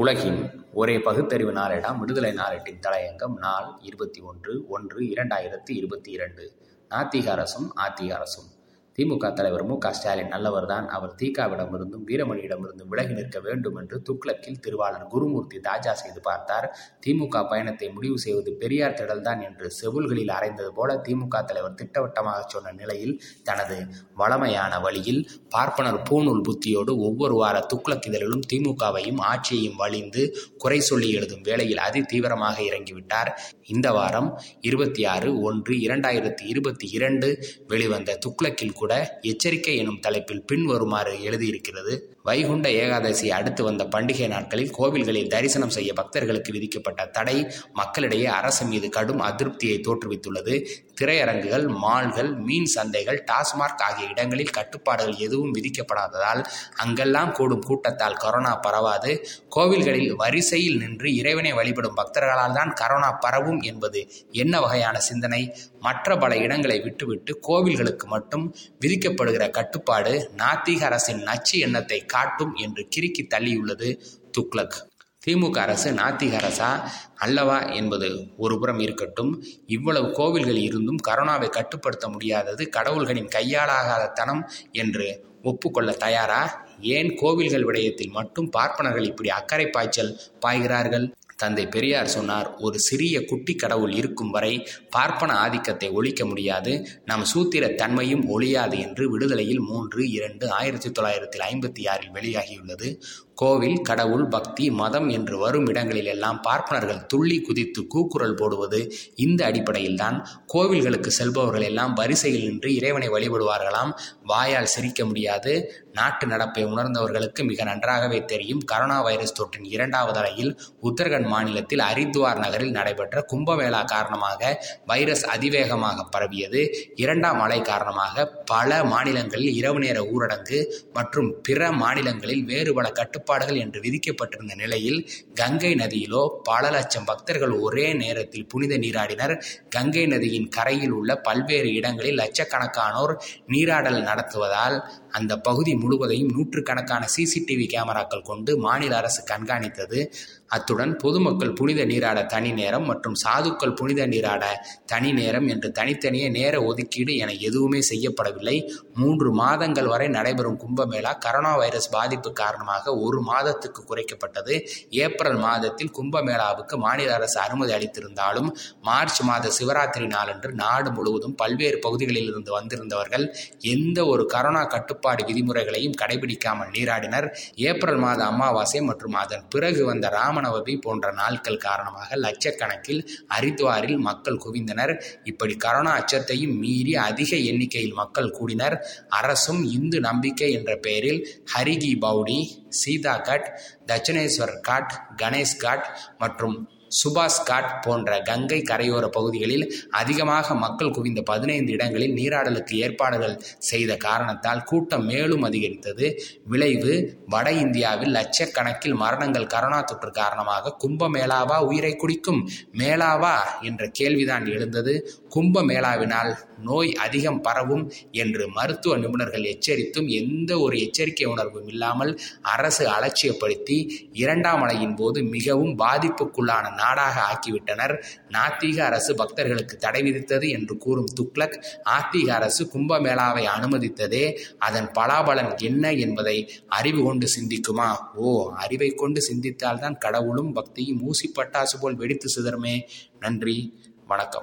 உலகின் ஒரே பகுத்தறிவு நாளிடம் விடுதலை நாளேட்டின் தலையங்கம் நாள் இருபத்தி ஒன்று ஒன்று இரண்டாயிரத்தி இருபத்தி இரண்டு. நாத்திக அரசும் ஆத்திக அரசும். திமுக தலைவர் மு க ஸ்டாலின் நல்லவர்தான். அவர் தீகாவிடமிருந்தும் வீரமணியிடமிருந்தும் விலகி நிற்க வேண்டும் என்று துக்ளக்கில் திருவாளர் குருமூர்த்தி தாஜா செய்து பார்த்தார். திமுக பயணத்தை முடிவு செய்வது பெரியார் திடல்தான் என்று செவுல்களில் அறைந்தது போல திமுக தலைவர் திட்டவட்டமாக சொன்ன நிலையில் தனது வளமையான வழியில் பார்ப்பனர் பூநூல் புத்தியோடு ஒவ்வொரு வார துக்ளக் இதழிலும் திமுகவையும் ஆட்சியையும் வழிந்து குறை சொல்லி எழுதும் வேளையில் அதி தீவிரமாக இறங்கிவிட்டார். இந்த வாரம் இருபத்தி ஆறு ஒன்று இரண்டாயிரத்தி இருபத்தி இரண்டு வெளிவந்த துக்ளக்கில் கூட எச்சரிக்கை எனும் தலைப்பில் பின்வருமாறு எழுதியிருக்கிறது. வைகுண்ட ஏகாதசி அடுத்து வந்த பண்டிகை நாட்களில் கோவில்களில் தரிசனம் செய்ய பக்தர்களுக்கு விதிக்கப்பட்ட தடை மக்களிடையே அரசு மீது கடும் அதிருப்தியை தோற்றுவித்துள்ளது. திரையரங்குகள் மால்கள் மீன் சந்தைகள் டாஸ்மார்க் ஆகிய இடங்களில் கட்டுப்பாடுகள் எதுவும் விதிக்கப்படாததால் அங்கெல்லாம் கூடும் கூட்டத்தால் கொரோனா பரவாது. கோவில்களில் வரிசையில் நின்று இறைவனை வழிபடும் பக்தர்களால் தான் கரோனா பரவும் என்பது என்ன வகையான சிந்தனை? மற்ற பல இடங்களை விட்டுவிட்டு கோவில்களுக்கு மட்டும் விதிக்கப்படுகிற கட்டுப்பாடு நாத்திக அரசின் நச்சு எண்ணத்தை காட்டும் என்று கிறுக்கி தள்ளியுள்ளது துக்ளக். திமுக அரசு நாத்திக அரசா? அல்லவா என்பது ஒருபுறம் இருக்கட்டும். இவ்வளவு கோவில்கள் இருந்தும் கரோனாவை கட்டுப்படுத்த முடியாதது கடவுள்களின் கையாளாகாத தனம் என்று ஒப்புக்கொள்ள தயாரா? ஏன் கோவில்கள் விடயத்தில் மட்டும் பார்ப்பனர்கள் இப்படி அக்கறை பாய்ச்சல் பாய்கிறார்கள்? தந்தை பெரியார் சொன்னார் ஒரு சிறிய குட்டி கடவுள் இருக்கும் வரை பார்ப்பன ஆதிக்கத்தை ஒழிக்க முடியாது. நம் சூத்திர தன்மையும் ஒழியாது என்று விடுதலையில் மூன்று இரண்டு ஆயிரத்தி தொள்ளாயிரத்தி ஐம்பத்தி ஆறில் வெளியாகியுள்ளது. கோவில் கடவுள் பக்தி மதம் என்று வரும் இடங்களில் எல்லாம் பார்ப்பனர்கள் துள்ளி குதித்து கூக்குரல் போடுவது இந்த அடிப்படையில்தான். கோவில்களுக்கு செல்பவர்கள் எல்லாம் வரிசையில் நின்று இறைவனை வழிபடுவார்களாம். வாயால் சிரிக்க முடியாது. நாட்டு நடப்பை உணர்ந்தவர்களுக்கு மிக நன்றாகவே தெரியும். கரோனா வைரஸ் தொற்றின் இரண்டாவது அலையில் உத்தரகண்ட் மாநிலத்தில் ஹரித்வார் நகரில் நடைபெற்ற கும்பமேளா காரணமாக வைரஸ் அதிவேகமாக பரவியது. இரண்டாம் அலை காரணமாக பல மாநிலங்களில் இரவு நேர ஊரடங்கு மற்றும் பிற மாநிலங்களில் வேறு பல கட்டுப்பாடுகள் என்று விதிக்கப்பட்டிருந்த நிலையில் கங்கை நதியிலோ பல லட்சம் பக்தர்கள் ஒரே நேரத்தில் புனித நீராடினர். கங்கை நதியின் கரையில் உள்ள பல்வேறு இடங்களில் லட்சக்கணக்கானோர் நீராடல் நடத்துவதால் அந்த பகுதி முழுவதையும் நூற்றுக்கணக்கான சிசிடிவி கேமராக்கள் கொண்டு மாநில அரசு கண்காணித்தது. அத்துடன் பொதுமக்கள் புனித நீராட தனி நேரம் மற்றும் சாதுக்கள் புனித நீராட தனி நேரம் என்று தனித்தனியே நேர ஒதுக்கீடு என எதுவுமே செய்யப்படவில்லை. மூன்று மாதங்கள் வரை நடைபெறும் கும்பமேளா கரோனா வைரஸ் பாதிப்பு காரணமாக ஒரு மாதத்துக்கு குறைக்கப்பட்டது. ஏப்ரல் மாதத்தில் கும்பமேளாவுக்கு மாநில அரசு அனுமதி அளித்திருந்தாலும் மார்ச் மாத சிவராத்திரி நாளன்று நாடு முழுவதும் பல்வேறு பகுதிகளில் இருந்து வந்திருந்தவர்கள் எந்த ஒரு கரோனா கட்டுப்பாடு விதிமுறைகளையும் கடைபிடிக்காமல் நீராடினர். ஏப்ரல் மாத அமாவாசை மற்றும் அதன் பிறகு வந்த ராம ராமநவமி போன்ற நாட்கள் காரணமாக லட்சக்கணக்கில் ஹரித்வாரில் மக்கள் குவிந்தனர். இப்படி கரோனா அச்சத்தையும் மீறி அதிக எண்ணிக்கையில் மக்கள் கூடினர். அரசும் இந்து நம்பிக்கை என்ற பெயரில் Har Ki Pauri Sita cut Dakshineswar God Ganesh God மற்றும் சுபாஷ் காட் போன்ற கங்கை கரையோர பகுதிகளில் அதிகமாக மக்கள் குவிந்த பதினைந்து இடங்களில் நீராடலுக்கு ஏற்பாடுகள் செய்த காரணத்தால் கூட்டம் மேலும் அதிகரித்தது. விளைவு வட இந்தியாவில் லட்சக்கணக்கில் மரணங்கள் கரோனா தொற்று காரணமாக கும்ப மேளாவா உயிரை குடிக்கும் மேளாவா என்ற கேள்விதான் எழுந்தது. கும்பமேளாவினால் நோய் அதிகம் பரவும் என்று மருத்துவ நிபுணர்கள் எச்சரித்தும் எந்த ஒரு எச்சரிக்கை உணர்வும் இல்லாமல் அரசு அலட்சியப்படுத்தி இரண்டாம் அலையின் போது மிகவும் பாதிப்புக்குள்ளான நாடாக ஆக்கிவிட்டனர். நாத்திக அரசு பக்தர்களுக்கு தடை விதித்தது என்று கூறும் துக்ளக் ஆத்திக அரசு கும்பமேளாவை அனுமதித்ததே. அதன் பலாபலன் என்ன என்பதை அறிவு கொண்டு சிந்திக்குமா? ஓ அறிவை கொண்டு சிந்தித்தால்தான் கடவுளும் பக்தியும் ஊசி பட்டாசு போல் வெடித்து சிதறுமே. நன்றி வணக்கம்.